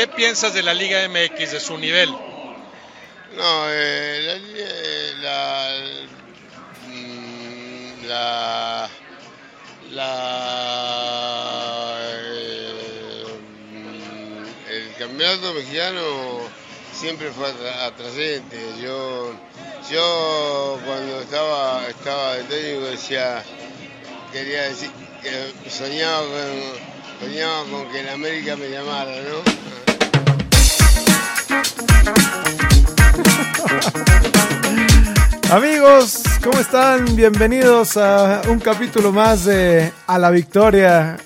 ¿qué piensas de la Liga MX, de su nivel? No, eh, la, eh, la, mm, la, la- eh, mm, el campeonato mexicano siempre fue atra- atrayente. Yo, yo cuando estaba, estaba de técnico decía, quería decir, que soñaba con, soñaba con que en América me llamara, ¿no? Amigos, ¿cómo están? Bienvenidos a un capítulo más de A la Victoria.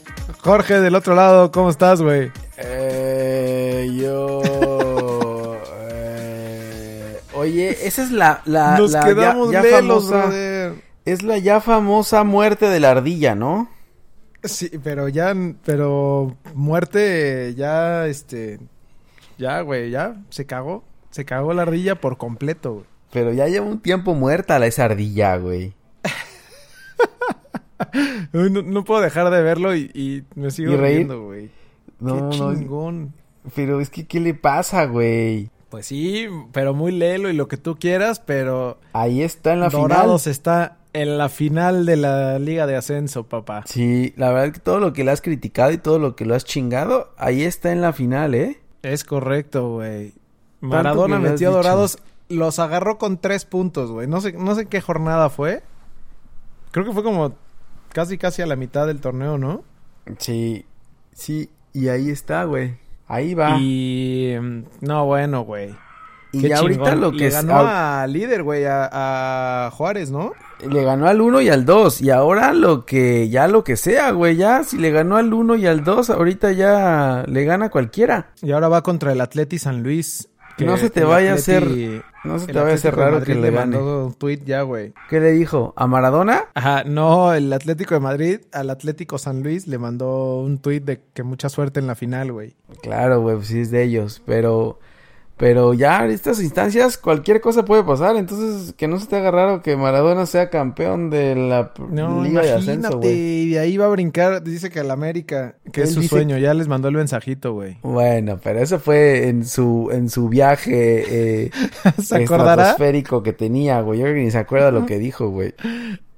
Jorge, del otro lado, ¿cómo estás, güey? Eh, yo. eh, oye, esa es la. la Nos la quedamos ya, ya lelos, famosa. brother. Es la ya famosa muerte de la ardilla, ¿no? Sí, pero ya, pero muerte, ya, este, ya, güey, ya, se cagó. Se cagó la ardilla por completo, güey. Pero ya lleva un tiempo muerta la esa ardilla, güey. No, no puedo dejar de verlo y, y me sigo ¿Y riendo, güey. No, Qué no, chingón. Pero es que, ¿qué le pasa, güey? Pues sí, pero muy lelo y lo que tú quieras, pero Ahí está en la Dorados final. está en la final de la Liga de Ascenso, papá. Sí, la verdad que todo lo que le has criticado y todo lo que lo has chingado, ahí está en la final, ¿eh? Es correcto, güey. Maradona metió. Dorados, los agarró con tres puntos, güey. No sé, no sé qué jornada fue. Creo que fue como casi casi a la mitad del torneo, ¿no? Sí, sí, y ahí está, güey. Ahí va. Y mm, no, bueno, güey. Y ahorita lo que Le es- ganó a líder, güey, a, a Juárez, ¿no? Le ganó al 1 y al 2 y ahora lo que ya lo que sea, güey, ya si le ganó al 1 y al 2, ahorita ya le gana cualquiera. Y ahora va contra el Atleti San Luis. No se te vaya a hacer- no se te vaya a hacer raro que le le gane. mandó un tweet ya, güey. ¿Qué le dijo? ¿A Maradona? Ajá, no, el Atlético de Madrid al Atlético San Luis le mandó un tweet de que mucha suerte en la final, güey. Claro, güey, pues sí es de ellos, pero pero ya en estas instancias cualquier cosa puede pasar, entonces que no se te haga raro que Maradona sea campeón de la No, Liga de Ascenso, güey. y de ahí va a brincar, dice que al América, que es su sueño, ya les mandó el mensajito, güey. Bueno, pero eso fue en su en su viaje eh, ¿Se acordará? estratosférico que tenía, güey. Yo creo que ni se acuerda lo que dijo, güey.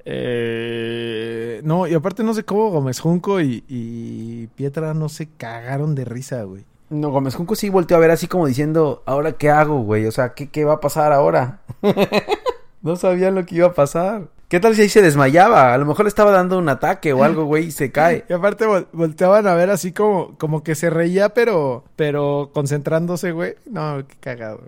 Eh, no, y aparte no sé cómo Gómez Junco y, y Pietra no se cagaron de risa, güey. No, Gómez Junco sí volteó a ver así como diciendo, ¿ahora qué hago, güey? O sea, ¿qué, qué va a pasar ahora? no sabían lo que iba a pasar. ¿Qué tal si ahí se desmayaba? A lo mejor le estaba dando un ataque o algo, güey, y se cae. Y aparte vol- volteaban a ver así como, como que se reía, pero, pero concentrándose, güey. No, qué cagado.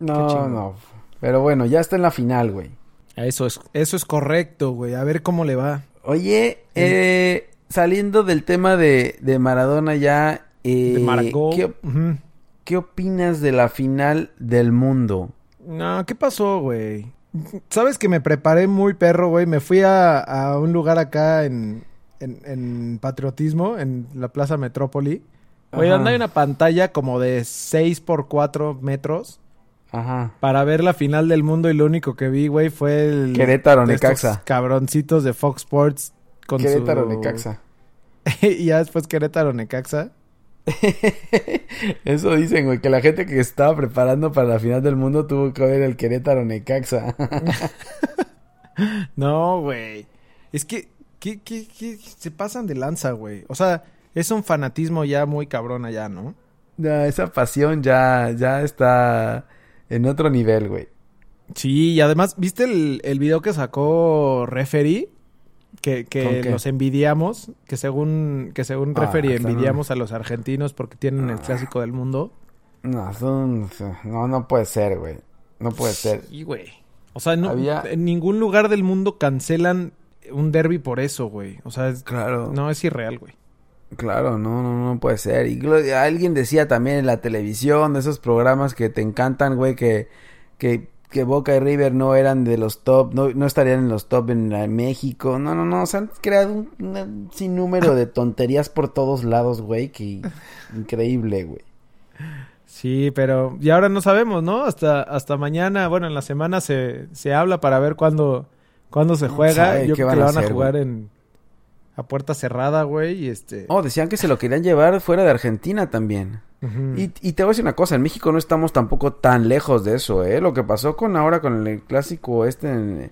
No, chingón. no. Pero bueno, ya está en la final, güey. Eso es, eso es correcto, güey. A ver cómo le va. Oye, eh, saliendo del tema de, de Maradona ya... Eh, Margot. ¿qué, op- Ujú. ¿Qué opinas de la final del mundo? No, ¿qué pasó, güey? Sabes que me preparé muy perro, güey. Me fui a, a un lugar acá en, en, en Patriotismo, en la Plaza Metrópoli. Güey, donde hay una pantalla como de 6 por 4 metros Ajá. para ver la final del mundo y lo único que vi, güey, fue el... Querétaro, Necaxa. cabroncitos de Fox Sports con Querétaro, su... Necaxa. y ya después Querétaro, Necaxa. Eso dicen, güey, que la gente que estaba preparando para la final del mundo tuvo que ver el Querétaro Necaxa. No, güey. Es que, que, que, que se pasan de lanza, güey. O sea, es un fanatismo ya muy cabrón allá, ¿no? Ya, esa pasión ya, ya está en otro nivel, güey. Sí, y además, ¿viste el, el video que sacó Referee? Que, ¿Con que los envidiamos, que según, que según Ah, Referee están- envidiamos a los argentinos porque tienen el clásico del mundo. No, son, no, no puede ser, güey. No puede ser. Y güey. O sea, no, Había- en ningún lugar del mundo cancelan un derby por eso, güey. O sea, es- Claro. no es irreal, güey. Claro, no, no, no puede ser. Y alguien decía también en la televisión, de esos programas que te encantan, güey, que, que, que Boca y River no eran de los top, no, no estarían en los top en, la- México. No, no, no, se han creado un, un sinnúmero de tonterías por todos lados, güey, que increíble, güey. Sí, pero y ahora no sabemos, ¿no? Hasta hasta mañana, bueno, en la semana se, se habla para ver cuándo cuándo se juega. Yo creo que van la a van a hacer, jugar güey. en a puerta cerrada, güey, y este... Oh, decían que se lo querían llevar fuera de Argentina también. Y, y te voy a decir una cosa, en México no estamos tampoco tan lejos de eso, ¿eh? Lo que pasó con ahora con el clásico este en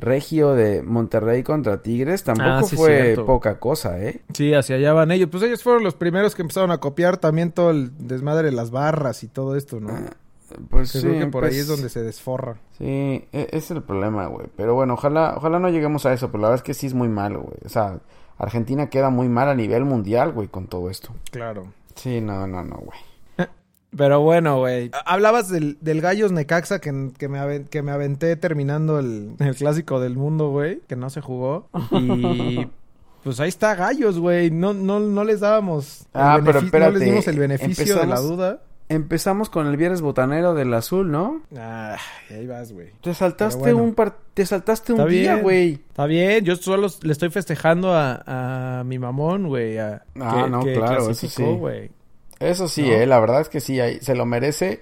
regio de Monterrey contra Tigres tampoco Ah, sí, fue cierto. poca cosa, ¿eh? Sí, hacia allá van ellos. Pues ellos fueron los primeros que empezaron a copiar también todo el desmadre de las barras y todo esto, ¿no? Pues sí, creo que por ahí pues, es donde se desforra. Sí, e- ese es el problema, güey. Pero bueno, ojalá, ojalá no lleguemos a eso, pero la verdad es que sí es muy malo, güey. O sea, Argentina queda muy mal a nivel mundial, güey, con todo esto. Claro. Sí, no, no, no, güey. Pero bueno, güey. Hablabas del, del Gallos Necaxa que, que, me aven- que me aventé terminando el, el clásico del mundo, güey, que no se jugó. Y pues ahí está Gallos, güey. No, no, no les dábamos el Ah, pero espérate, no les dimos el beneficio de la duda. Empezamos con el viernes botanero del azul, ¿no? Ah, ahí vas, güey. Te saltaste bueno. un par... te saltaste un día, güey. Está bien, yo solo le estoy festejando a, a mi mamón, güey. Ah, que- no, que claro, eso sí. güey. Eso sí, ¿No? eh, la verdad es que sí, ahí se lo merece.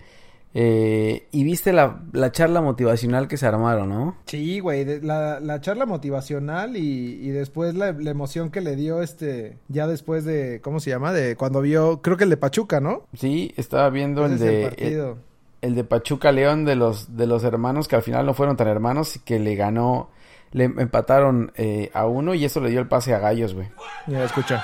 Eh, y viste la, la charla motivacional que se armaron, ¿no? Sí, güey, la, la charla motivacional y, y después la, la emoción que le dio este, ya después de, ¿cómo se llama? De cuando vio, creo que el de Pachuca, ¿no? Sí, estaba viendo el de... el partido. el de Pachuca León de los de los hermanos que al final no fueron tan hermanos y que le ganó le empataron eh, a uno y eso le dio el pase a Gallos, güey. Mira, escucha.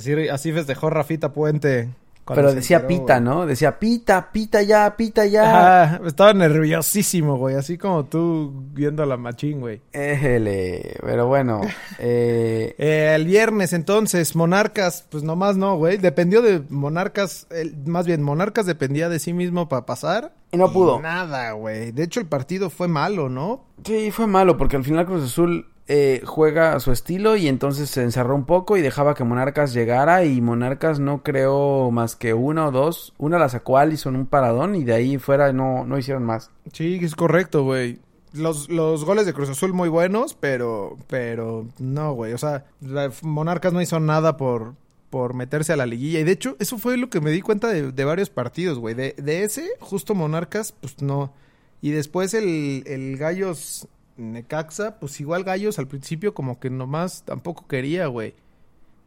Así, así festejó Rafita Puente. Pero decía enteró, pita, güey. ¿no? Decía pita, pita ya, pita ya. Ajá, estaba nerviosísimo, güey, así como tú viendo a la machín, güey. Éjele, pero bueno, eh, Eh, el viernes entonces, Monarcas, pues nomás no, güey. Dependió de Monarcas, el- más bien Monarcas dependía de sí mismo para pasar. Y no pudo. Nada, güey. De hecho el partido fue malo, ¿no? sí, fue malo porque al final Cruz Azul eh, juega a su estilo y entonces se encerró un poco y dejaba que Monarcas llegara y Monarcas no creó más que una o dos. Una la sacó Allison un paradón y de ahí fuera no, no hicieron más. Sí, es correcto, güey. Los, los goles de Cruz Azul muy buenos, pero, pero no, güey. O sea, Monarcas no hizo nada por, por meterse a la liguilla. Y de hecho, eso fue lo que me di cuenta de, de varios partidos, güey. De, de ese, justo Monarcas, pues no. Y después el, el Gallos Necaxa, pues igual Gallos al principio como que nomás tampoco quería, güey.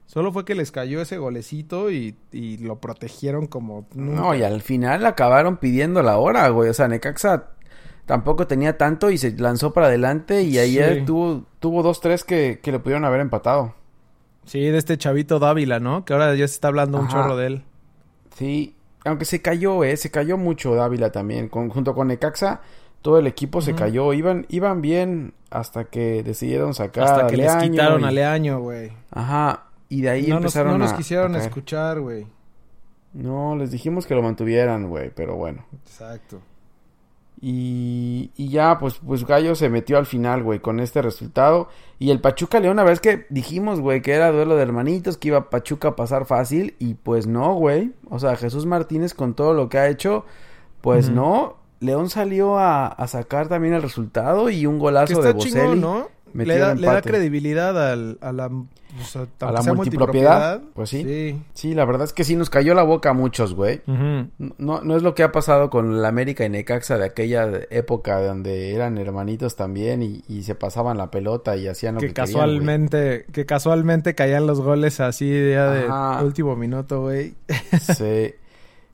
Solo fue que les cayó ese golecito y, y lo protegieron como nunca. No, y al final acabaron pidiendo la hora, güey. O sea, Necaxa tampoco tenía tanto y se lanzó para adelante y ayer Sí. tuvo, tuvo dos, tres que, que le pudieron haber empatado. Sí, de este chavito Dávila, ¿no? Que ahora ya se está hablando un Ajá. chorro de él. Sí, aunque se cayó, eh, se cayó mucho Dávila también. Con, junto con Necaxa, todo el equipo se cayó. Iban, iban bien hasta que decidieron sacar Hasta que les quitaron y- a Leaño, güey. Ajá, y de ahí No nos, empezaron no nos quisieron a escuchar, güey. No, les dijimos que lo mantuvieran, güey, pero bueno. Exacto. Y, y ya, pues, pues Gallo se metió al final, güey, con este resultado. Y el Pachuca León, la verdad es que dijimos, güey, que era duelo de hermanitos, que iba Pachuca a pasar fácil. Y pues no, güey. O sea, Jesús Martínez con todo lo que ha hecho, pues no. León salió a, a sacar también el resultado y un golazo Que de está chingón, Boselli. ¿no? Le da, le da credibilidad al, a la, a, la sea multipropiedad, pues sí. Sí. Sí, la verdad es que sí nos cayó la boca a muchos, güey. No, no es lo que ha pasado con la América y Necaxa de aquella época donde eran hermanitos también y, y se pasaban la pelota y hacían lo que, Que querían, casualmente, que casualmente caían los goles así ya de Ajá. último minuto, güey. güey. Sí.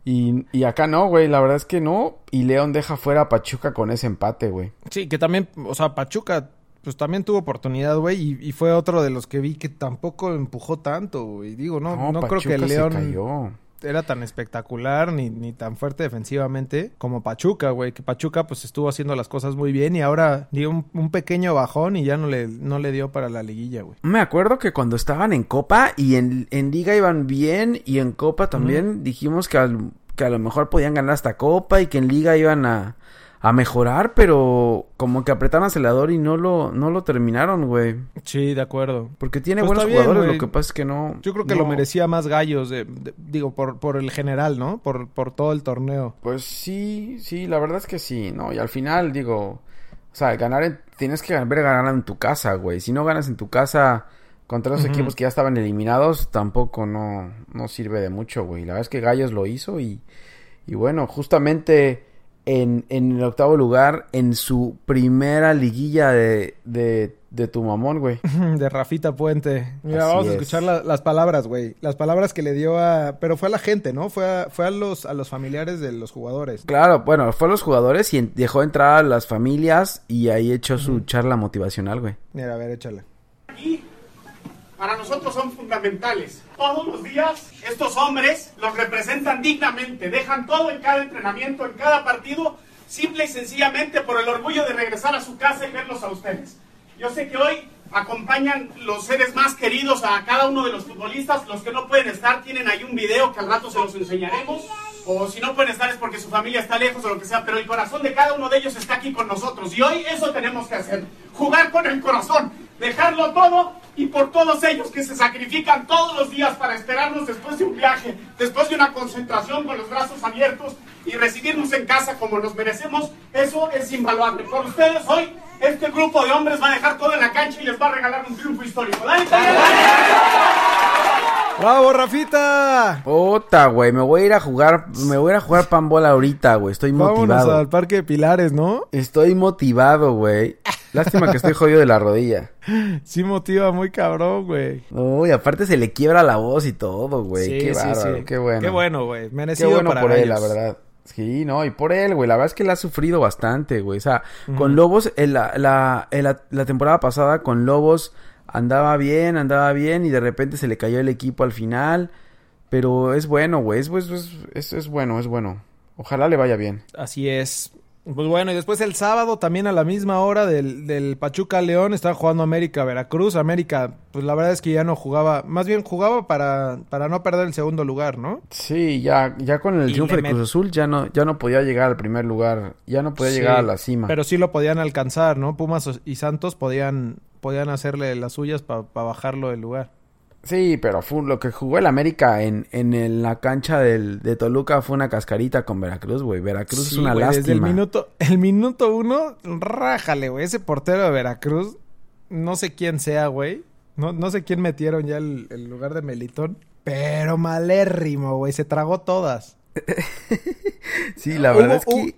Y, y acá no, güey, la verdad es que no. Y León deja fuera a Pachuca con ese empate, güey. Sí, que también, o sea, Pachuca, pues también tuvo oportunidad, güey, y, y fue otro de los que vi que tampoco empujó tanto, güey. Digo, no, no, creo que León cayó. Era tan espectacular ni, ni tan fuerte defensivamente como Pachuca, güey. Que Pachuca pues estuvo haciendo las cosas muy bien y ahora dio un, un pequeño bajón y ya no le, no le dio para la liguilla, güey. Me acuerdo que cuando estaban en Copa y en, en Liga iban bien y en Copa también dijimos que, al- que a lo mejor podían ganar hasta Copa y que en Liga iban a, a mejorar, pero como que apretaron acelerador y no lo, no lo terminaron, güey. Sí, de acuerdo. Porque tiene Pues buenos bien, jugadores, güey. lo que pasa es que no. Yo creo que no- lo merecía más gallos, de, de- digo, por, por el general, ¿no? Por, por todo el torneo. Pues sí, sí, la verdad es que sí, ¿no? Y al final, digo, o sea, ganar, en- tienes que ver ganar en tu casa, güey. Si no ganas en tu casa, contra los equipos que ya estaban eliminados, tampoco no, no sirve de mucho, güey. La verdad es que Gallos lo hizo y, y bueno, justamente en, en el octavo lugar, en su primera liguilla de, de, de tu mamón, güey. De Rafita Puente. Mira, Así vamos a es. escuchar la- las palabras, güey. Las palabras que le dio a... Pero fue a la gente, ¿no? Fue a, fue a, los, a los familiares de los jugadores. Claro, bueno, fue a los jugadores y en- dejó entrar a las familias y ahí echó su charla motivacional, güey. Mira, a ver, échale. aquí para nosotros son fundamentales. Todos los días estos hombres los representan dignamente, dejan todo en cada entrenamiento, en cada partido, simple y sencillamente por el orgullo de regresar a su casa y verlos a ustedes. Yo sé que hoy acompañan los seres más queridos a cada uno de los futbolistas, los que no pueden estar tienen ahí un video que al rato se los enseñaremos, o si no pueden estar es porque su familia está lejos o lo que sea, pero el corazón de cada uno de ellos está aquí con nosotros y hoy eso tenemos que hacer, jugar con el corazón, dejarlo todo y por todos ellos que se sacrifican todos los días para esperarnos después de un viaje, después de una concentración con los brazos abiertos y recibirnos en casa como nos merecemos, eso es invaluable. Por ustedes hoy, este grupo de hombres va a dejar todo en la cancha y les va a regalar un triunfo histórico. ¡Dale! ¡Bravo, Rafita! Puta, güey, me voy a ir a jugar, me voy a ir a jugar panbola ahorita, güey. Estoy Vámonos motivado. al Parque de Pilares, ¿no? Estoy motivado, güey. Lástima que estoy jodido de la rodilla. Sí motiva muy cabrón, güey. Uy, aparte se le quiebra la voz y todo, güey. Sí, qué sí, bárbaro, sí. qué bueno. Qué bueno, güey. Qué Merecido bueno para por él, la ellos. verdad. Sí, no, y por él, güey. La verdad es que él ha sufrido bastante, güey. O sea, con Lobos, en la, la, en la, la temporada pasada con Lobos andaba bien, andaba bien y de repente se le cayó el equipo al final. Pero es bueno, güey. Es, es, es, bueno, es bueno. Ojalá le vaya bien. Así es. Pues bueno, y después el sábado también a la misma hora del, del Pachuca León estaba jugando América Veracruz. América, pues la verdad es que ya no jugaba, más bien jugaba para, para no perder el segundo lugar, ¿no? Sí, ya, ya con el Y triunfo de Cruz Azul ya no, ya no podía llegar al primer lugar. Ya no podía Sí, llegar a la cima. Pero sí lo podían alcanzar, ¿no? Pumas y Santos podían, podían hacerle las suyas para bajarlo del lugar. Sí, pero fue lo que jugó el América en, en la cancha del, de Toluca fue una cascarita con Veracruz, güey. Veracruz es una lástima. Desde el minuto, el minuto uno, rájale, güey. Ese portero de Veracruz, no sé quién sea, güey. No, no sé quién metieron ya el, el lugar de Melitón. Pero malérrimo, güey. Se tragó todas. Sí, la verdad es que...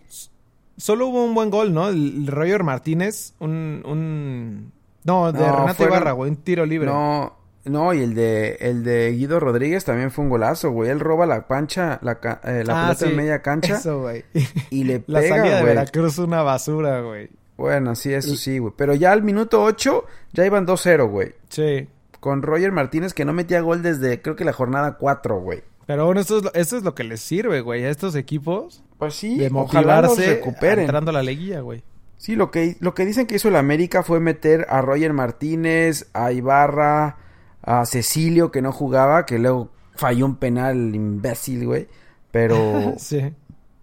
solo hubo un buen gol, ¿no? El, el Roger Martínez, un, un... No, de No, Renato fueron- Ibarra, güey. Un tiro libre. No, no, y el de, el de Guido Rodríguez también fue un golazo, güey. Él roba la pancha, la, eh, la Ah, pelota en media cancha Eso, güey. y le La salida pega, de güey. Veracruz una basura, güey. Bueno, sí, eso sí, güey. Pero ya al minuto 8 ya iban 2-0, güey. Sí. Con Roger Martínez que no metía gol desde creo que la jornada 4, güey. Pero bueno, esto es, lo- esto es lo que les sirve, güey, a estos equipos. Pues sí, de ojalá los motivarse recuperen. entrando a la liguilla, güey. Sí, lo que, lo que dicen que hizo el América fue meter a Roger Martínez, a Ibarra, a Cecilio que no jugaba, que luego falló un penal imbécil, güey. Pero, Sí.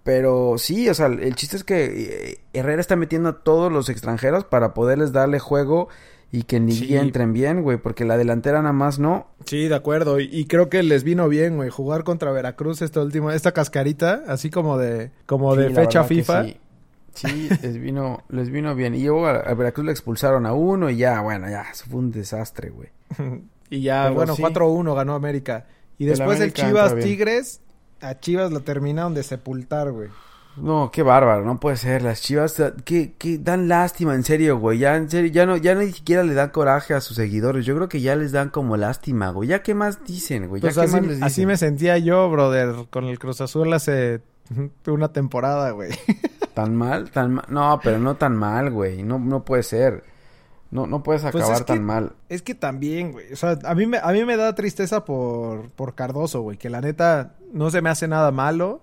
pero sí, o sea, el chiste es que eh, Herrera está metiendo a todos los extranjeros para poderles darle juego y que ni Sí. entren bien, güey, porque la delantera nada más no. Sí, de acuerdo. Y, y creo que les vino bien, güey, jugar contra Veracruz esta última, esta cascarita, así como de, como de Sí, fecha FIFA. Sí, Sí, les vino, les vino bien. Y luego a, a Veracruz le expulsaron a uno y ya, bueno, ya, eso fue un desastre, güey. Y ya, Pero bueno, sí. 4-1 ganó América. Y después el Chivas. Tigres, a Chivas lo terminaron de sepultar, güey. No, qué bárbaro, no puede ser. Las chivas que, que dan lástima, en serio, güey. Ya, en serio, ya no, ya ni siquiera le dan coraje a sus seguidores. Yo creo que ya les dan como lástima, güey. Ya qué más dicen, güey. Ya Pues qué así, más les dicen. así me sentía yo, brother, con el Cruz Azul hace una temporada, güey. Tan mal, tan mal. No, pero no tan mal, güey. No, no puede ser. No, no puedes Pues acabar es que- tan mal. Es que también, güey. O sea, a mí me, a mí me da tristeza por, por Cardoso, güey. Que la neta no se me hace nada malo.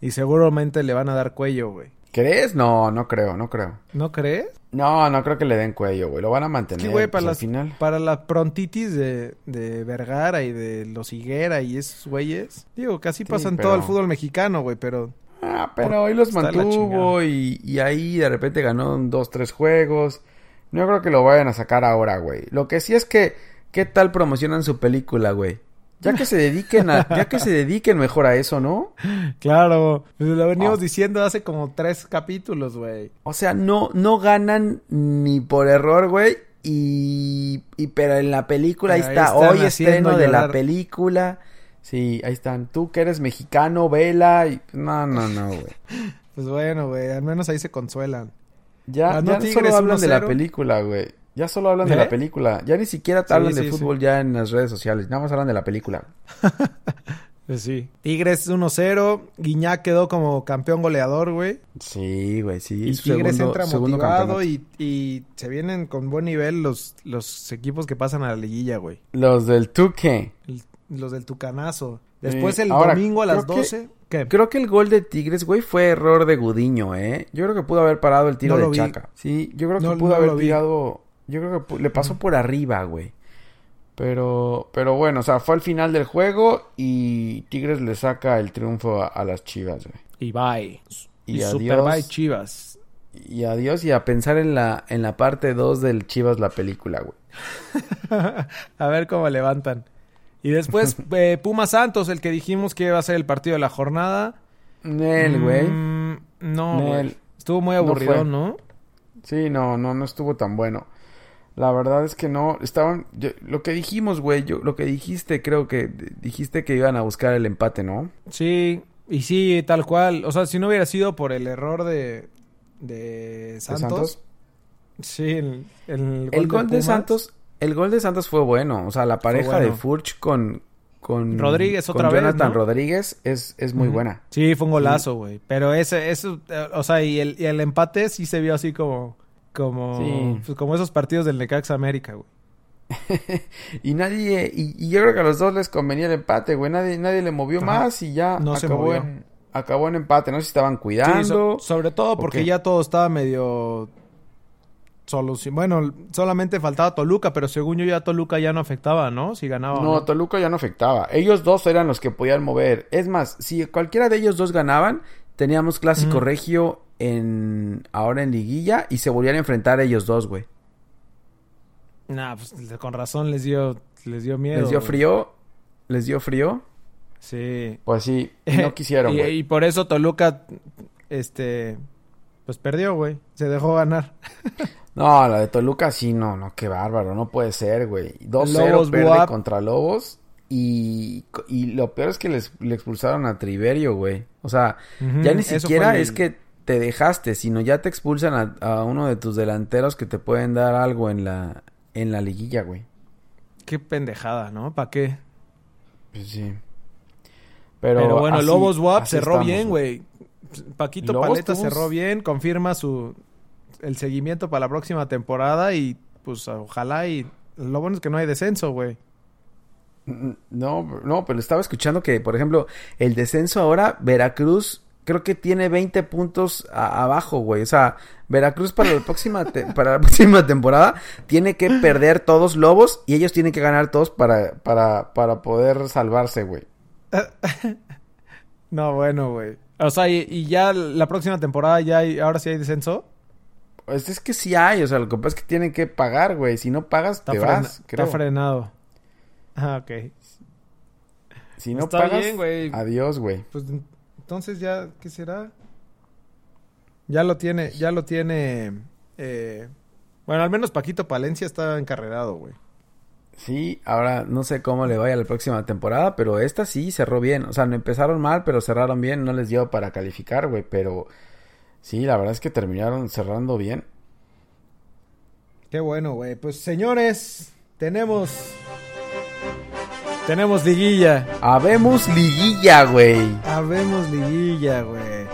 Y seguramente le van a dar cuello, güey. ¿Crees? No, no creo, no creo. ¿No crees? No, no creo que le den cuello, güey. Lo van a mantener. que, güey, pues, para, al final. para la prontitis de, de Vergara y de los Higuera y esos güeyes. Digo, que así Sí, pasa en pero- todo el fútbol mexicano, güey. Pero Ah, pero hoy los mantuvo y, y ahí de repente ganó dos, tres juegos. No creo que lo vayan a sacar ahora, güey. Lo que sí es que, ¿qué tal promocionan su película, güey? Ya que se dediquen a, ya que se dediquen mejor a eso, ¿no? Claro, pues lo venimos Ah. diciendo hace como tres capítulos, güey. O sea, no, no ganan ni por error, güey. y, y pero en la película ahí Ahí está, hoy estreno de la película. Sí, ahí están. Tú que eres mexicano, vela y no, no, no, güey. Pues bueno, güey, al menos ahí se consuelan. Ya, Ganó ya Tigres solo hablan de la 1-0. película, güey. Ya solo hablan de ¿Eh? la película. Ya ni siquiera te Sí, hablan sí, de sí. fútbol ya en las redes sociales. Nada más hablan de la película. Pues sí. Tigres 1-0. Guiñac quedó como campeón goleador, güey. Sí, güey, sí. Y Tigres segundo- entra motivado y, y se vienen con buen nivel los, los equipos que pasan a la liguilla, güey. Los del Tuque. El- Los del Tucanazo. Después Sí. el Ahora, domingo a las creo que- 12. ¿Qué? Creo que el gol de Tigres, güey, fue error de Gudiño, ¿eh? Yo creo que pudo haber parado el tiro No de. Chaca. Sí, yo creo que No- pudo no haber tirado... Yo creo que le pasó por arriba, güey. Pero, pero bueno, o sea, fue al final del juego y Tigres le saca el triunfo a, a las Chivas, güey. Y bye. Y Y, adiós. Super bye Chivas. Y adiós y a pensar en la, en la parte 2 del Chivas la película, güey. a ver cómo levantan. Y después eh, Puma Santos, el que dijimos que iba a ser el partido de la jornada. Nel, güey. Mm, no, Nel. Estuvo muy No aburrido, fue. ¿no? Sí, no, no, no estuvo tan bueno. La verdad es que no, estaban, yo- lo que dijimos, güey, yo, lo que dijiste, creo que dijiste que iban a buscar el empate, ¿no? Sí, y sí, tal cual. O sea, si no hubiera sido por el error de, de ¿De Santos. Sí, el, el, El gol de. Santos, el gol de Santos fue bueno, o sea, la pareja bueno. de Furch con, con Rodríguez con otra vez, Jonathan ¿no? Rodríguez es, es muy buena. Sí, fue un golazo, güey. Pero ese, eso, eh, o sea, y el, y el empate sí se vio así como, como, Sí. pues, como esos partidos del Necaxa América, güey. Y nadie, y, y yo creo que a los dos les convenía el empate, güey, nadie, nadie le movió Ajá. más y ya No se acabó movió. en, acabó en empate, no sé si estaban Sí, cuidando. so- sobre todo ¿o porque ya todo estaba medio solución. Bueno, solamente faltaba Toluca, pero según yo ya Toluca ya no afectaba, ¿no? Si ganaba. No, No, Toluca ya no afectaba. Ellos dos eran los que podían mover. Es más, si cualquiera de ellos dos ganaban, teníamos clásico regio en ahora en liguilla y se volvían a enfrentar ellos dos, güey. Nah, pues con razón les dio, les dio miedo. Les dio güey. frío, les dio frío. Sí. Pues sí, no quisieron, y, güey. y por eso Toluca, este, pues perdió, güey. Se dejó ganar. No, la de Toluca sí, no, no, qué bárbaro, no puede ser, güey. 2-0 Lobos, pierde Buap. contra Lobos y, y lo peor es que les, le expulsaron a Triverio, güey. O sea, Ya ni siquiera el- es que te dejaste, sino ya te expulsan a, a uno de tus delanteros que te pueden dar algo en la, en la liguilla, güey. Qué pendejada, ¿no? ¿Para qué? Pues sí. Pero, Pero, bueno, así- Lobos WAP cerró estamos, bien, güey. Paquito Lobos Paleta cerró bien, confirma su el seguimiento para la próxima temporada y pues ojalá y lo bueno es que no hay descenso, güey. Mm, No, no, pero estaba escuchando que, por ejemplo, el descenso ahora, Veracruz, creo que tiene 20 puntos a- abajo, güey. O sea, Veracruz para la próxima te- para la próxima temporada tiene que perder todos Lobos y ellos tienen que ganar todos para, para, para poder salvarse, güey. No, bueno, güey. O sea, y, y ya la próxima temporada ya hay, ahora sí hay descenso. Pues es que sí hay, o sea, lo que pasa es que tienen que pagar, güey. Si no pagas, Está, te frena- vas, está creo. frenado. Ah, ok. Si no Está pagas, bien, güey. adiós, güey. Pues entonces ya, ¿qué será? Ya lo tiene, ya lo tiene. eh, bueno, al menos Paquito Palencia está encarrerado, güey. Sí, ahora no sé cómo le vaya la próxima temporada, pero esta sí cerró bien. O sea, no empezaron mal, pero cerraron bien. No les dio para calificar, güey. Pero sí, la verdad es que terminaron cerrando bien. Qué bueno, güey. Pues señores, tenemos. Tenemos liguilla. Habemos liguilla, güey. Habemos liguilla, güey.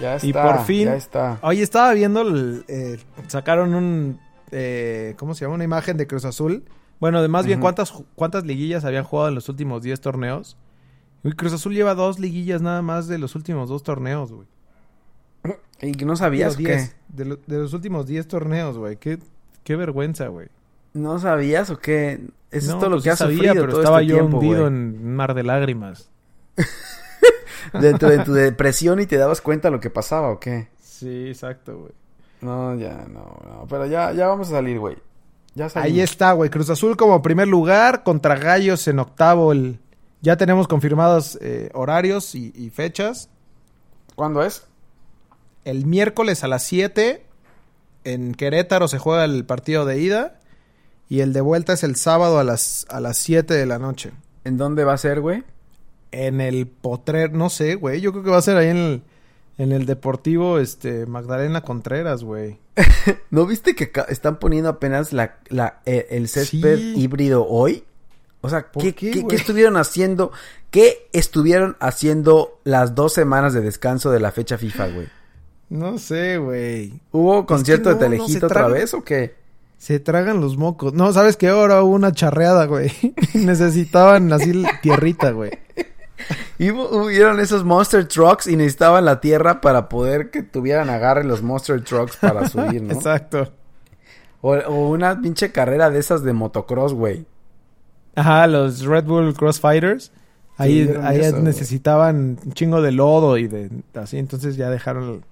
Ya está. Y por fin- Ya está. Oye, estaba viendo. el- eh, sacaron un. eh, ¿Cómo se llama? Una imagen de Cruz Azul. Bueno, de más bien. ¿cuántas, ¿cuántas liguillas habían jugado en los últimos 10 torneos? Y Cruz Azul lleva dos liguillas nada más de los últimos dos torneos, güey. ¿Y no sabías qué? 10, De, lo- de los últimos 10 torneos, güey. Qué, qué vergüenza, güey. ¿No sabías o qué? Eso No, es todo lo pues que sí has sabía, sufrido pero todo estaba este yo tiempo, hundido en un mar de lágrimas. Dentro de tu depresión y te dabas cuenta de lo que pasaba o qué? Sí, exacto, güey. No, ya, no, no. Pero ya, ya vamos a salir, güey. Ya salimos. Ahí está, güey. Cruz Azul como primer lugar, contra Gallos en octavo. El... Ya tenemos confirmados eh, horarios y, y fechas. ¿Cuándo es? El miércoles a las 7 en Querétaro se juega el partido de ida y el de vuelta es el sábado a las, a las 7 de la noche. ¿En dónde va a ser, güey? En el Potrer, no sé, güey. Yo creo que va a ser ahí en el, en el Deportivo este, Magdalena Contreras, güey. ¿No viste que están poniendo apenas la, la, eh, el césped Sí. híbrido hoy? O sea, ¿Por ¿qué, qué, qué- qué güey? estuvieron haciendo? ¿Qué estuvieron haciendo las dos semanas de descanso de la fecha FIFA, güey? No sé, güey. ¿Hubo concierto no, de Telejito otra vez o qué? Se tragan los mocos. No, ¿sabes qué? Ahora hubo una charreada, güey. Necesitaban así tierrita, güey. Y hubieron esos Monster Trucks y necesitaban la tierra para poder que tuvieran agarre los Monster Trucks para subir, ¿no? Exacto. O, o una pinche carrera de esas de motocross, güey. Ajá, los Red Bull Crossfighters. Ahí, ahí eso, güey. necesitaban un chingo de lodo y de así, entonces ya dejaron,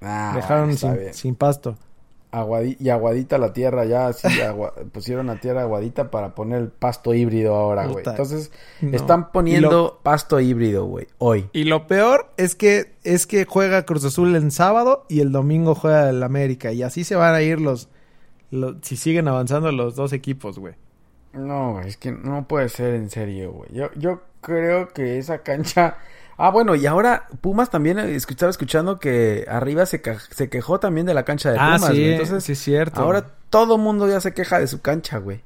Ah, dejaron sin pasto. Aguadi- y aguadita la tierra, ya así agua- pusieron la tierra aguadita para poner el pasto híbrido ahora, güey. Entonces, No. están poniendo pasto híbrido, güey, hoy. Y lo peor es que es que juega Cruz Azul en sábado y el domingo juega el América y así se van a ir los, los si siguen avanzando los dos equipos, güey. No, es que no puede ser en serio, güey. Yo, yo creo que esa cancha... Ah, bueno, y ahora Pumas también eh, estaba escuchando que arriba se, se quejó también de la cancha de Ah, Pumas, sí, güey. Entonces, sí es cierto. ahora todo mundo ya se queja de su cancha, güey.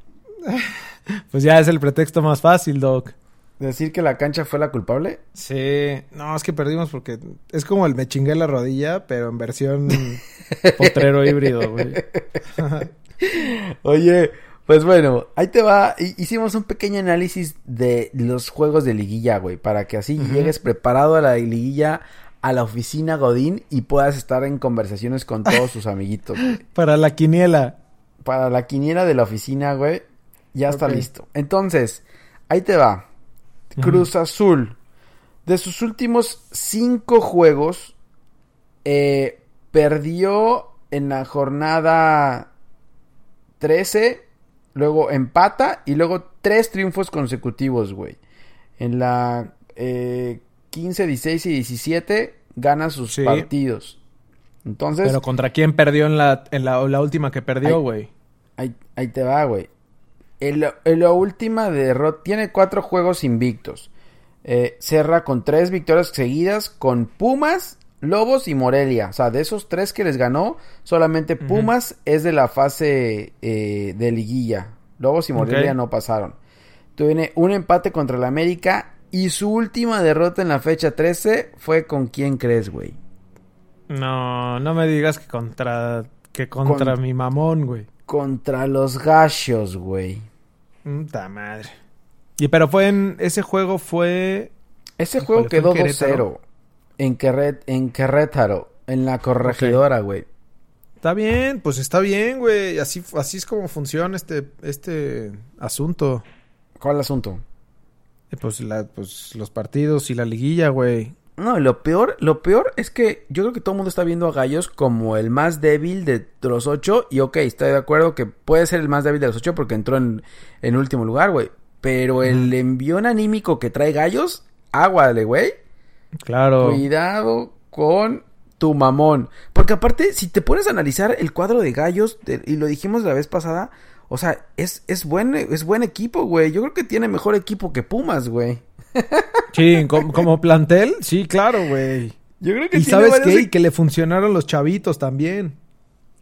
pues ya es el pretexto más fácil, Doc. Decir que la cancha fue la culpable. Sí, no, es que perdimos porque es como el me chingué la rodilla, pero en versión potrero híbrido, güey. Oye, pues bueno, ahí te va. Hi- Hicimos un pequeño análisis de los juegos de liguilla, güey, para que así llegues preparado a la liguilla, a la oficina Godín y puedas estar en conversaciones con todos tus amiguitos. güey. Para la quiniela. Para la quiniela de la oficina, güey, ya está listo. Entonces, ahí te va. Cruz Azul. De sus últimos cinco juegos, eh, perdió en la jornada 13, luego empata y luego tres triunfos consecutivos, güey. En la eh, 15, 16 y 17 gana sus Sí. partidos. Entonces, Pero ¿contra quién perdió en la, en la, la última que perdió, güey? Ahí, ahí te va, güey. En la última derrota tiene cuatro juegos invictos. Eh, cerra con tres victorias seguidas con Pumas, Lobos y Morelia. O sea, de esos tres que les ganó, solamente Pumas es de la fase eh, de liguilla. Lobos y Morelia no pasaron. Tiene un empate contra el América y su última derrota en la fecha 13 fue con quién crees, güey. No, no me digas que contra que contra Con- mi mamón, güey. Contra los Gallos, güey. Puta madre. Y pero fue en ese juego fue Ese juego quedó Querétaro. 2-0 en, Querret- en Querétaro, en la corregidora, güey. Está bien, pues está bien, güey. Así, así es como funciona este, este asunto. ¿Cuál asunto? Eh, Pues, la, pues los partidos y la liguilla, güey. No, lo peor, lo peor es que yo creo que todo el mundo está viendo a Gallos como el más débil de los ocho. Y ok, estoy de acuerdo que puede ser el más débil de los ocho porque entró en, en último lugar, güey. Pero el envión anímico que trae Gallos, aguale, güey. Claro. Cuidado con tu mamón. Porque aparte, si te pones a analizar el cuadro de gallos, de- y lo dijimos la vez pasada, o sea, es, es, buen, es buen equipo, güey. Yo creo que tiene mejor equipo que Pumas, güey. Sí, como, como plantel, sí, claro, güey. Yo creo que Y tiene sabes varios qué, e- y que le funcionaron los chavitos también.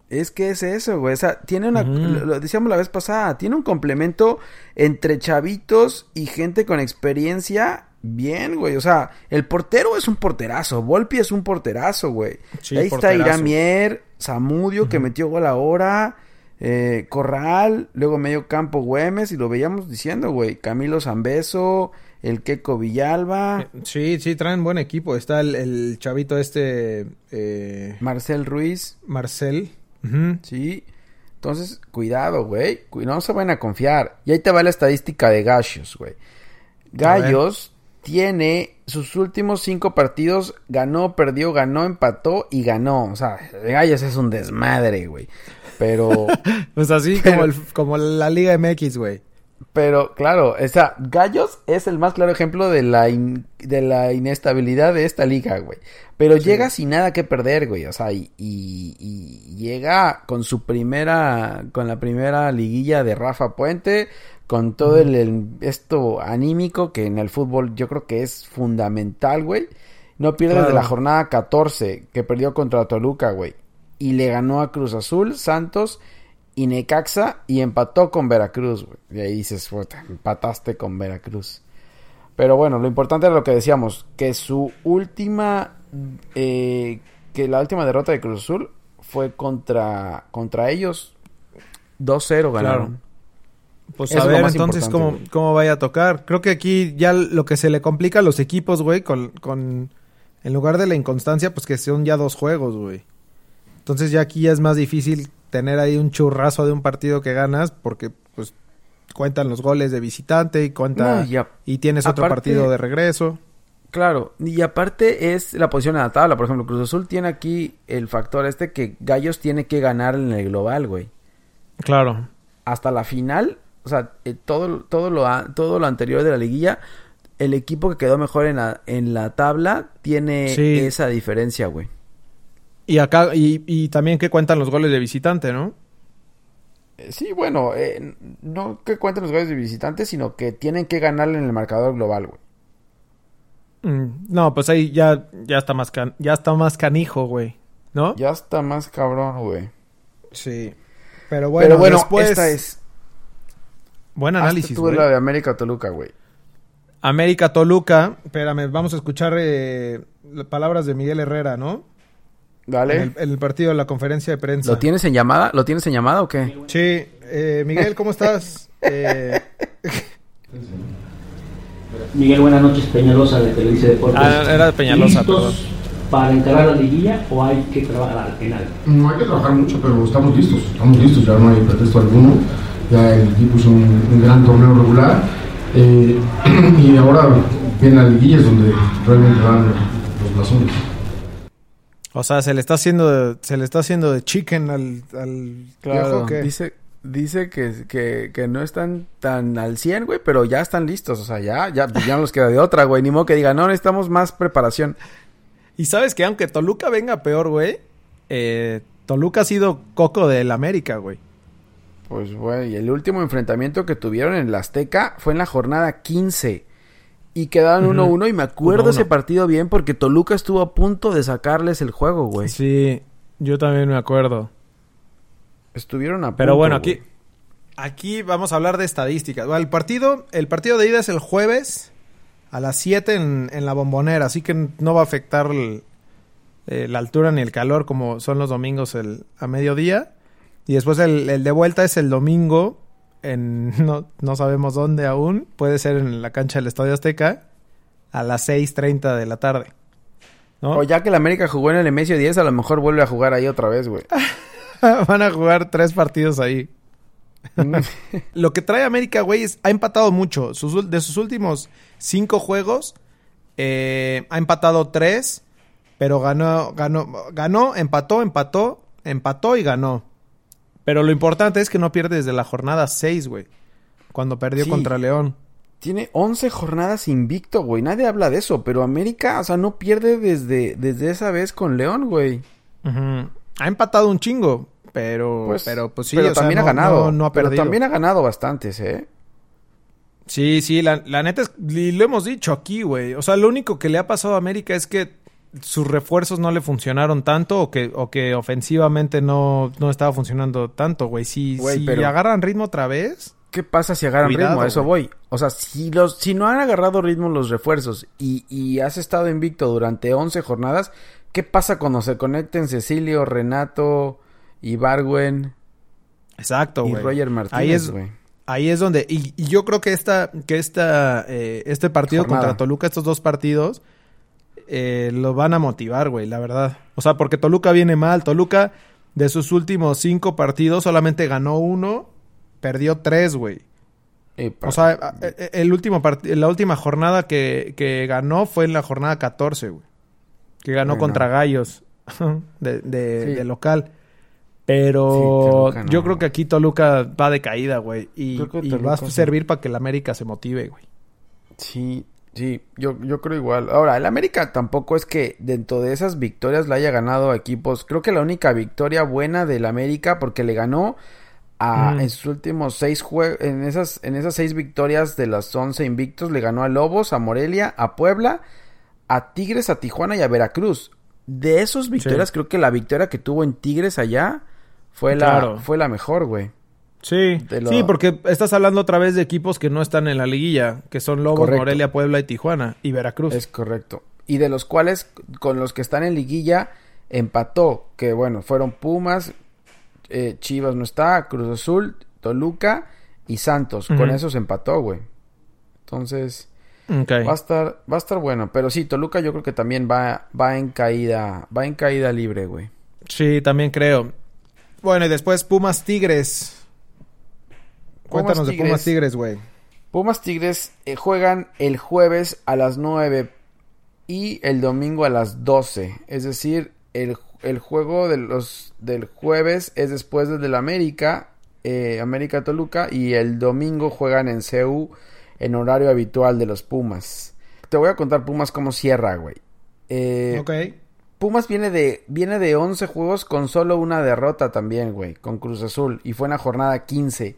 Es que es eso, güey. O sea, tiene una. Lo decíamos la vez pasada. Tiene un complemento entre chavitos y gente con experiencia. Bien, güey. O sea, el portero es un porterazo. Volpi es un porterazo, güey. Sí, Ahí está. Iramier, Zamudio, que metió gol ahora. eh, Corral, luego medio campo Güemes, y lo veíamos diciendo, güey. Camilo Zambeso, el Queco Villalba, Eh, Sí, sí, traen buen equipo. Está el, el chavito este, eh, Marcel Ruiz. Marcel. Sí. Entonces, cuidado, güey. No se van a confiar. Y ahí te va la estadística de Gallos, güey. Gallos tiene sus últimos cinco partidos, ganó, perdió, ganó, empató y ganó. O sea, Gallos es un desmadre, güey. Pero, Pues así como, el, como la Liga MX, güey. Pero, claro, o sea, Gallos es el más claro ejemplo de la, in- de la inestabilidad de esta liga, güey. Pero llega sin nada que perder, güey. O sea, y, y- y llega con su primera, con la primera liguilla de Rafa Puente, con todo el, el- esto anímico que en el fútbol yo creo que es fundamental, güey. No pierde Claro. desde la jornada 14 que perdió contra Toluca, güey. Y le ganó a Cruz Azul, Santos y Necaxa y empató con Veracruz, güey. Y ahí dices, empataste con Veracruz. Pero bueno, lo importante era lo que decíamos, que su última, eh, que la última derrota de Cruz Azul fue contra, contra ellos. 2-0 ganaron. Pues Eso a ver entonces cómo, cómo vaya a tocar. Creo que aquí ya lo que se le complica a los equipos, güey, con, con... En lugar de la inconstancia, pues que son ya dos juegos, güey. Entonces ya aquí ya es más difícil tener ahí un churrazo de un partido que ganas porque pues cuentan los goles de visitante y cuenta No, y a- y tienes otro partido de regreso. Claro, y aparte es la posición en la tabla. Por ejemplo, Cruz Azul tiene aquí el factor este que Gallos tiene que ganar en el global, güey. Claro. hasta la final, o sea, eh, todo, todo, lo, todo lo anterior de la liguilla, el equipo que quedó mejor en la, en la tabla tiene Sí. esa diferencia, güey. Y acá y, y también que cuentan los goles de visitante, ¿no? Eh, Sí, bueno, eh, no que cuenten los goles de visitantes, sino que tienen que ganarle en el marcador global, güey. Mm, No, pues ahí ya ya está más can- ya está más canijo, güey, ¿no? Ya está más cabrón, güey. Sí. Pero bueno, Pero bueno, después esta es... buen análisis, güey. la de América Toluca, güey. América Toluca, espérame, vamos a escuchar eh, las palabras de Miguel Herrera, ¿no? Dale. En el, en el partido de la conferencia de prensa. ¿Lo tienes en llamada? ¿Lo tienes en llamada o qué? Sí, eh, Miguel, ¿cómo estás? Eh, Miguel, buenas noches, Peñalosa de Televisa Deportes. Ah, era de Peñalosa, ¿Listos para encarar la liguilla o hay que trabajar al final? No hay que trabajar mucho, pero estamos listos, estamos listos, ya no hay pretexto alguno. Ya el equipo hizo un, un gran torneo regular eh, y ahora viene la liguilla es donde realmente van los blasones. o sea, se le está haciendo de, se le está haciendo de chicken al, al viejo, ¿o qué? dice, dice que, que, que no están tan al 100, güey, pero ya están listos. O sea, ya, ya, ya no nos queda de otra, güey. Ni modo que digan, no, necesitamos más preparación. Y sabes que aunque Toluca venga peor, güey, eh, Toluca ha sido coco del América, güey. Pues, güey, el último enfrentamiento que tuvieron en la Azteca fue en la jornada 15. Y quedaron 1-1 y me acuerdo 1-1. ese partido bien porque Toluca estuvo a punto de sacarles el juego, güey. Sí, yo también me acuerdo. Estuvieron a punto. Pero bueno, aquí, aquí vamos a hablar de estadísticas. Bueno, el partido, el partido de ida es el jueves a las 7 en, en la bombonera, así que no va a afectar el- eh, la altura ni el calor como son los domingos el, a mediodía. Y después el, el de vuelta es el domingo en no, no sabemos dónde aún, puede ser en la cancha del Estadio Azteca a las 6.30 de la tarde. ¿no? O ya que el América jugó en el Nemesio 10, a lo mejor vuelve a jugar ahí otra vez, güey. Van a jugar tres partidos ahí. Lo que trae América, güey, es ha empatado mucho. Sus de sus últimos cinco juegos, eh, ha empatado tres, pero ganó, ganó, ganó, empató, empató, empató y ganó. Pero lo importante es que no pierde desde la jornada 6, güey. Cuando perdió Sí. contra León. Tiene 11 jornadas invicto, güey. Nadie habla de eso, pero América, o sea, no pierde desde, desde esa vez con León, güey. Ha empatado un chingo, pero Pues, pero pues sí, pero sea, también no- ha ganado. no- no ha pero perdido. también ha ganado bastantes, ¿eh? Sí, sí, la, la neta es, y lo hemos dicho aquí, güey. O sea, lo único que le ha pasado a América es que sus refuerzos no le funcionaron tanto o que, o que ofensivamente no, no estaba funcionando tanto, güey. Si, Güey, si pero- agarran ritmo otra vez, ¿Qué pasa si agarran Cuidado, ritmo? A eso güey. voy. O sea, si los, si no han agarrado ritmo los refuerzos y, y has estado invicto durante 11 jornadas, ¿qué pasa cuando se conecten Cecilio, Renato, Ibargüen exacto, y güey. Roger Ahí Martínez, es, güey? ahí es donde, y, y yo creo que esta, que esta, eh, este partido Jornada. contra Toluca, estos dos partidos, eh, lo van a motivar, güey, la verdad. O sea, porque Toluca viene mal. Toluca, de sus últimos cinco partidos, solamente ganó uno, perdió tres, güey. Pa- O sea, a- e- el último la última jornada que, que ganó fue en la jornada 14, güey. Que ganó Bueno. contra Gallos de, de- Sí. de local. Pero Sí, Toluca no. yo creo que aquí Toluca va de caída, güey. Y, y va a servir para que el América se motive, güey. Sí, sí, yo, yo creo igual. Ahora, el América tampoco es que dentro de esas victorias le haya ganado a equipos. Creo que la única victoria buena del América, porque le ganó a, Mm. en sus últimos seis juegos, en esas, en esas seis victorias de las once invictos, le ganó a Lobos, a Morelia, a Puebla, a Tigres, a Tijuana y a Veracruz. De esos victorias, creo que la victoria que tuvo en Tigres allá fue la, fue la mejor, güey. Sí, lo- sí, porque estás hablando otra vez de equipos que no están en la liguilla, que son Lobos, Correcto. Morelia, Puebla y Tijuana y Veracruz. Es correcto. Y de los cuales, con los que están en liguilla, empató. Que bueno, fueron Pumas, eh, Chivas no está, Cruz Azul, Toluca y Santos. Con esos empató, güey. Entonces, va a estar, va a estar bueno. Pero sí, Toluca yo creo que también va, va en caída, va en caída libre, güey. Sí, también creo. Bueno, y después Pumas Tigres. Cuéntanos de. Pumas Tigres, güey. Pumas Tigres eh, juegan el jueves a las 9 y el domingo a las 12. Es decir, el, el juego de los, del jueves es después del del América, eh, América Toluca, y el domingo juegan en CEU en horario habitual de los Pumas. Te voy a contar Pumas cómo cierra, güey. Eh, Ok. Pumas viene de, viene de 11 juegos con solo una derrota también, güey, con Cruz Azul. Y fue en la jornada 15.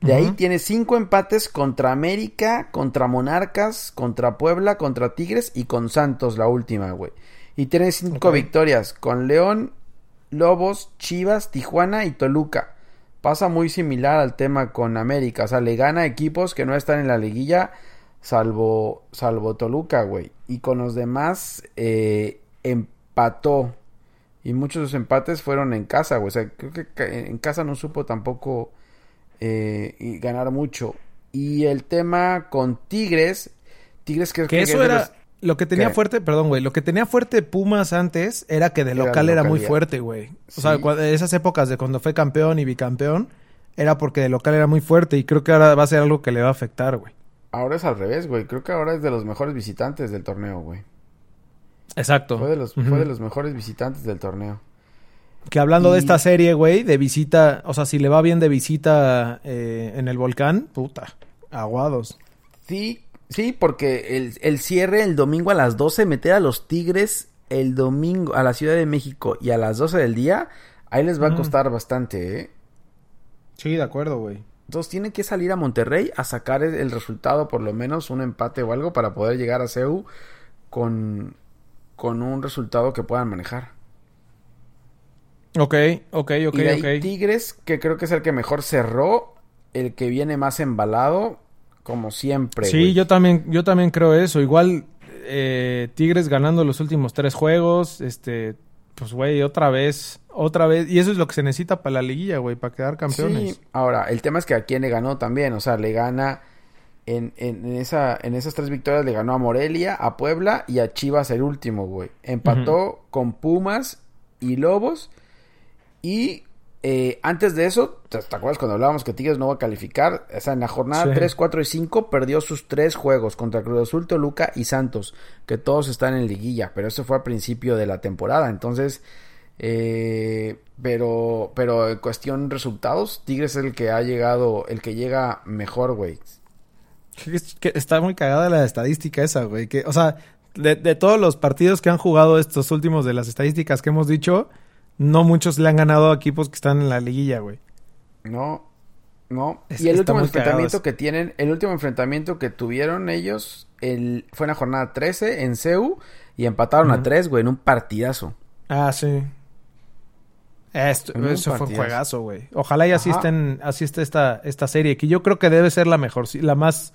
De ahí tiene cinco empates contra América, contra Monarcas, contra Puebla, contra Tigres y con Santos la última, güey. Y tiene cinco victorias con León, Lobos, Chivas, Tijuana y Toluca. Pasa muy similar al tema con América. O sea, le gana equipos que no están en la liguilla, salvo, salvo Toluca, güey. Y con los demás eh, empató. Y muchos de los empates fueron en casa, güey. O sea, creo que en casa no supo tampoco eh, y ganar mucho. Y el tema con Tigres, Tigres creo Que que eso era los- lo que tenía ¿Qué? fuerte, perdón, güey, lo que tenía fuerte Pumas antes era que de Era local era, muy fuerte, güey. O sea, esas épocas de cuando fue campeón y bicampeón era porque de local era muy fuerte y creo que ahora va a ser algo que le va a afectar, güey. Ahora es al revés, güey. Creo que ahora es de los mejores visitantes del torneo, güey. Exacto. Fue de los, fue de los mejores visitantes del torneo. Que hablando de esta serie, güey, de visita, o sea, si le va bien de visita eh, en el volcán, puta, aguados. Sí, sí, porque el, el cierre el domingo a las 12, meter a los Tigres el domingo a la Ciudad de México y a las 12 del día, ahí les va a costar bastante, ¿eh? Sí, de acuerdo, güey. Entonces tienen que salir a Monterrey a sacar el, el resultado, por lo menos un empate o algo, para poder llegar a CEU con, con un resultado que puedan manejar. Ok, ok, ok, y de ahí. Tigres, que creo que es el que mejor cerró, el que viene más embalado, como siempre. Sí, yo también, yo también creo eso. Igual eh, Tigres ganando los últimos tres juegos, este, pues güey, otra vez, otra vez, y eso es lo que se necesita para la liguilla, güey, para quedar campeones. Sí, ahora, el tema es que a quién le ganó también, o sea, le gana en, en, en esa, en esas tres victorias le ganó a Morelia, a Puebla y a Chivas el último, güey. Empató con Pumas y Lobos y eh, antes de eso, ¿te, te acuerdas cuando hablábamos que Tigres no va a calificar? O sea, en la jornada Sí. 3, 4 y 5 perdió sus tres juegos contra Cruz Azul, Toluca y Santos, que todos están en liguilla, pero eso fue a principio de la temporada, entonces... Eh, pero, pero en cuestión resultados, Tigres es el que ha llegado, el que llega mejor, güey. Está muy cagada la estadística esa, güey. Que, o sea, de, de todos los partidos que han jugado estos últimos de las estadísticas que hemos dicho, no muchos le han ganado a equipos que están en la liguilla, güey. No, no. Es- y el último enfrentamiento que tienen, el último enfrentamiento que tuvieron ellos, el, fue en la jornada 13 en CEU y empataron a Ujú. 3, güey, en un partidazo. Ah, sí. Esto, eso fue un juegazo, güey. Ojalá y así Ajá. estén, así esté esta, esta serie, que yo creo que debe ser la mejor, sí, la más,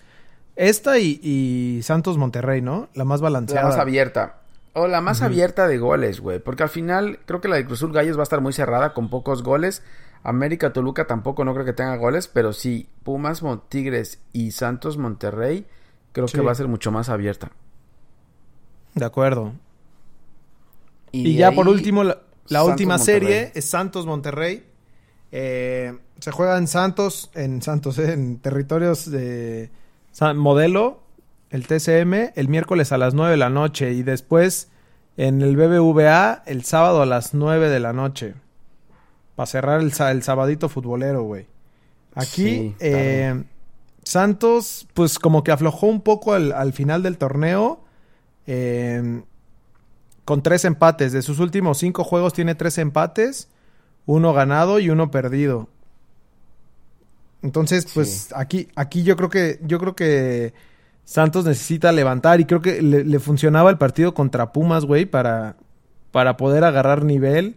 esta y, y Santos Monterrey, ¿no? La más La balanceada. más abierta. O la más abierta de goles, güey. Porque al final creo que la de Cruzul Gallos va a estar muy cerrada con pocos goles. América Toluca tampoco no creo que tenga goles. Pero sí, Pumas, Tigres y Santos Monterrey creo Sí. que va a ser mucho más abierta. De acuerdo. Y, ya por último, la, última Monterrey. serie es Santos Monterrey. Eh, se juega en Santos, en Santos, eh, en territorios de San- Modelo, el TCM, el miércoles a las 9 de la noche y después en el BBVA el sábado a las 9 de la noche. Para cerrar el, el sabadito futbolero, güey. Aquí, Sí, eh, Santos, pues como que aflojó un poco al, al final del torneo. eh, con tres empates. De sus últimos cinco juegos tiene tres empates. Uno ganado y uno perdido. Entonces, pues Sí. aquí, aquí yo creo que, yo creo que Santos necesita levantar y creo que le, le funcionaba el partido contra Pumas, güey, para, para poder agarrar nivel,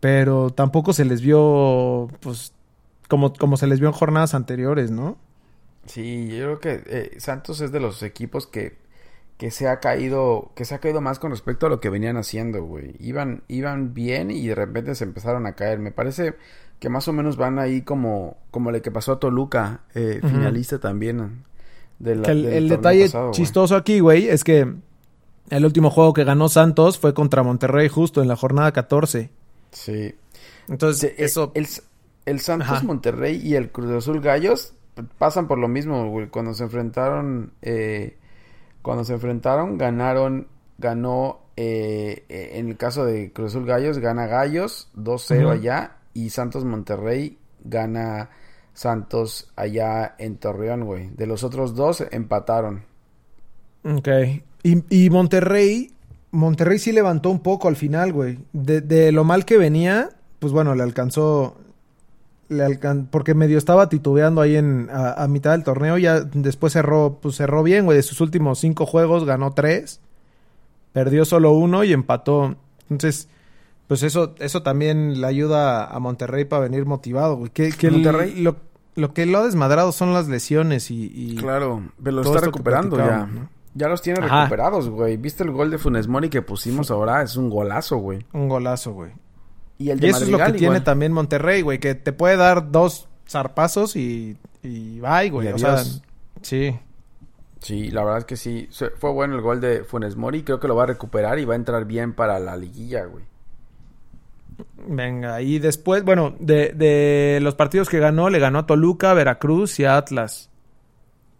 pero tampoco se les vio, pues, como, como se les vio en jornadas anteriores, ¿no? Sí, yo creo que eh, Santos es de los equipos que, que se ha caído, que se ha caído más con respecto a lo que venían haciendo, güey. Iban, iban bien y de repente se empezaron a caer. Me parece que más o menos van ahí como, como le que pasó a Toluca, eh, finalista también. De la- Que el, del el torneo detalle pasado, chistoso aquí, güey, es que el último juego que ganó Santos fue contra Monterrey justo en la jornada 14. Sí. Entonces, Sí, eso... El, el Santos Ajá. Monterrey y el Cruz Azul Gallos pasan por lo mismo, güey. Cuando se enfrentaron, eh, cuando se enfrentaron, ganaron, ganó, eh, en el caso de Cruz Azul Gallos, gana Gallos 2-0 Ujú. allá y Santos Monterrey gana Santos allá en Torreón, güey. De los otros dos empataron. Ok. Y, y Monterrey, Monterrey sí levantó un poco al final, güey. De, de lo mal que venía, pues bueno, le alcanzó. Le alcan porque medio estaba titubeando ahí en a, a mitad del torneo. Ya después cerró, pues cerró bien, güey. De sus últimos cinco juegos ganó tres. Perdió solo uno y empató. Entonces, pues eso, eso también le ayuda a Monterrey para venir motivado, güey. Que, que el- Monterrey- lo, lo que lo ha desmadrado son las lesiones y. y- Claro, pero lo está recuperando ya. Ya los tiene Ajá. recuperados, güey. ¿Viste el gol de Funes Mori que pusimos ahora? Es un golazo, güey. Un golazo, güey. Y el de Y eso es lo que tiene también Monterrey, güey, que te puede dar dos zarpazos y, y bye, güey. Y O sea, sí. Sí, la verdad es que sí. Fue bueno el gol de Funes Mori. Creo que lo va a recuperar y va a entrar bien para la liguilla, güey. Venga, y después, bueno, de, de los partidos que ganó, le ganó a Toluca, Veracruz y a Atlas.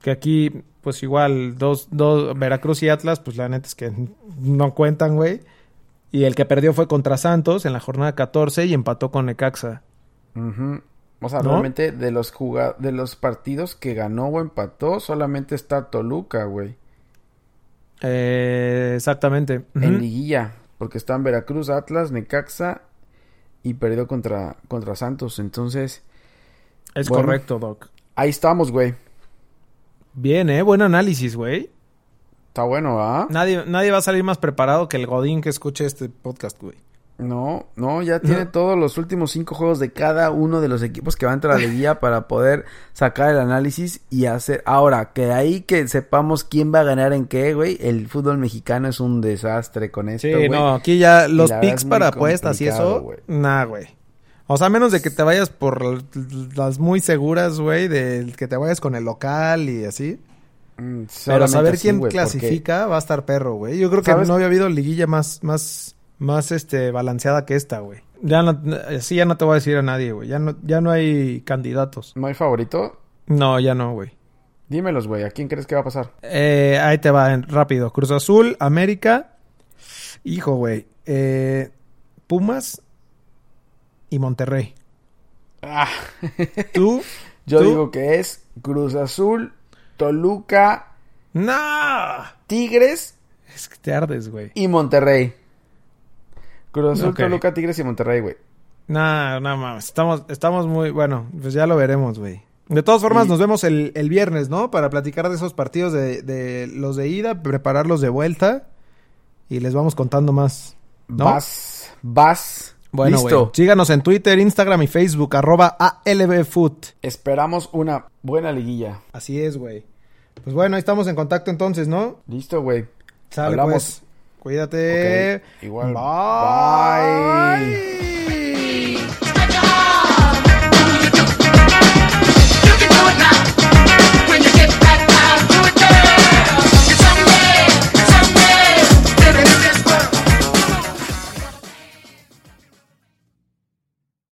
Que aquí, pues igual, dos, dos, Veracruz y Atlas, pues la neta es que no cuentan, güey. Y el que perdió fue contra Santos en la jornada 14 y empató con Necaxa. O sea, ¿No? realmente de los de los partidos que ganó o empató, solamente está Toluca, güey. Eh, exactamente. En liguilla. Porque están Veracruz, Atlas, Necaxa y perdió contra, contra Santos. Entonces, Es bueno. correcto, Doc. ahí estamos, güey. Bien, ¿eh? Buen análisis, güey. Está bueno, ¿ah? Nadie, nadie va a salir más preparado que el Godín que escuche este podcast, güey. No, no, ya tiene todos los últimos cinco juegos de cada uno de los equipos que va a entrar a la liguilla para poder sacar el análisis y hacer. Ahora, que ahí que sepamos quién va a ganar en qué, güey. El fútbol mexicano es un desastre con esto, Sí, no, aquí ya los picks para apuestas y eso, güey. nah, güey. O sea, a menos de que te vayas por las muy seguras, güey, de que te vayas con el local y así. Mm, Pero saber así, quién porque- clasifica va a estar perro, güey. Yo creo que ¿Sabes? no había habido liguilla más, más, más, este, balanceada que esta, güey. Ya no, así ya no te voy a decir a nadie, güey. Ya no, ya no hay candidatos. ¿No hay favorito? No, ya no, güey. Dímelos, güey. ¿A quién crees que va a pasar? Eh, ahí te va, rápido. Cruz Azul, América. Hijo, güey. Eh, Pumas y Monterrey. Ah, ¿Tú? yo ¿Tú? digo que es Cruz Azul, Toluca, ¡No! Tigres Es que te ardes, güey. y Monterrey. Cruz Azul. Toluca, Tigres y Monterrey, güey. No, no mames. Estamos, estamos muy. Bueno, pues ya lo veremos, güey. De todas formas, Y- nos vemos el, el viernes, ¿no? Para platicar de esos partidos de, de los de ida, prepararlos de vuelta. Y les vamos contando más. ¿No? Vas, vas. Bueno, Listo. Síganos en Twitter, Instagram y Facebook, arroba ALBFoot. Esperamos una buena liguilla. Así es, güey. Pues bueno, ahí estamos en contacto entonces, ¿no? Listo, güey. Hablamos. pues. Cuídate. Ok, igual. Bye.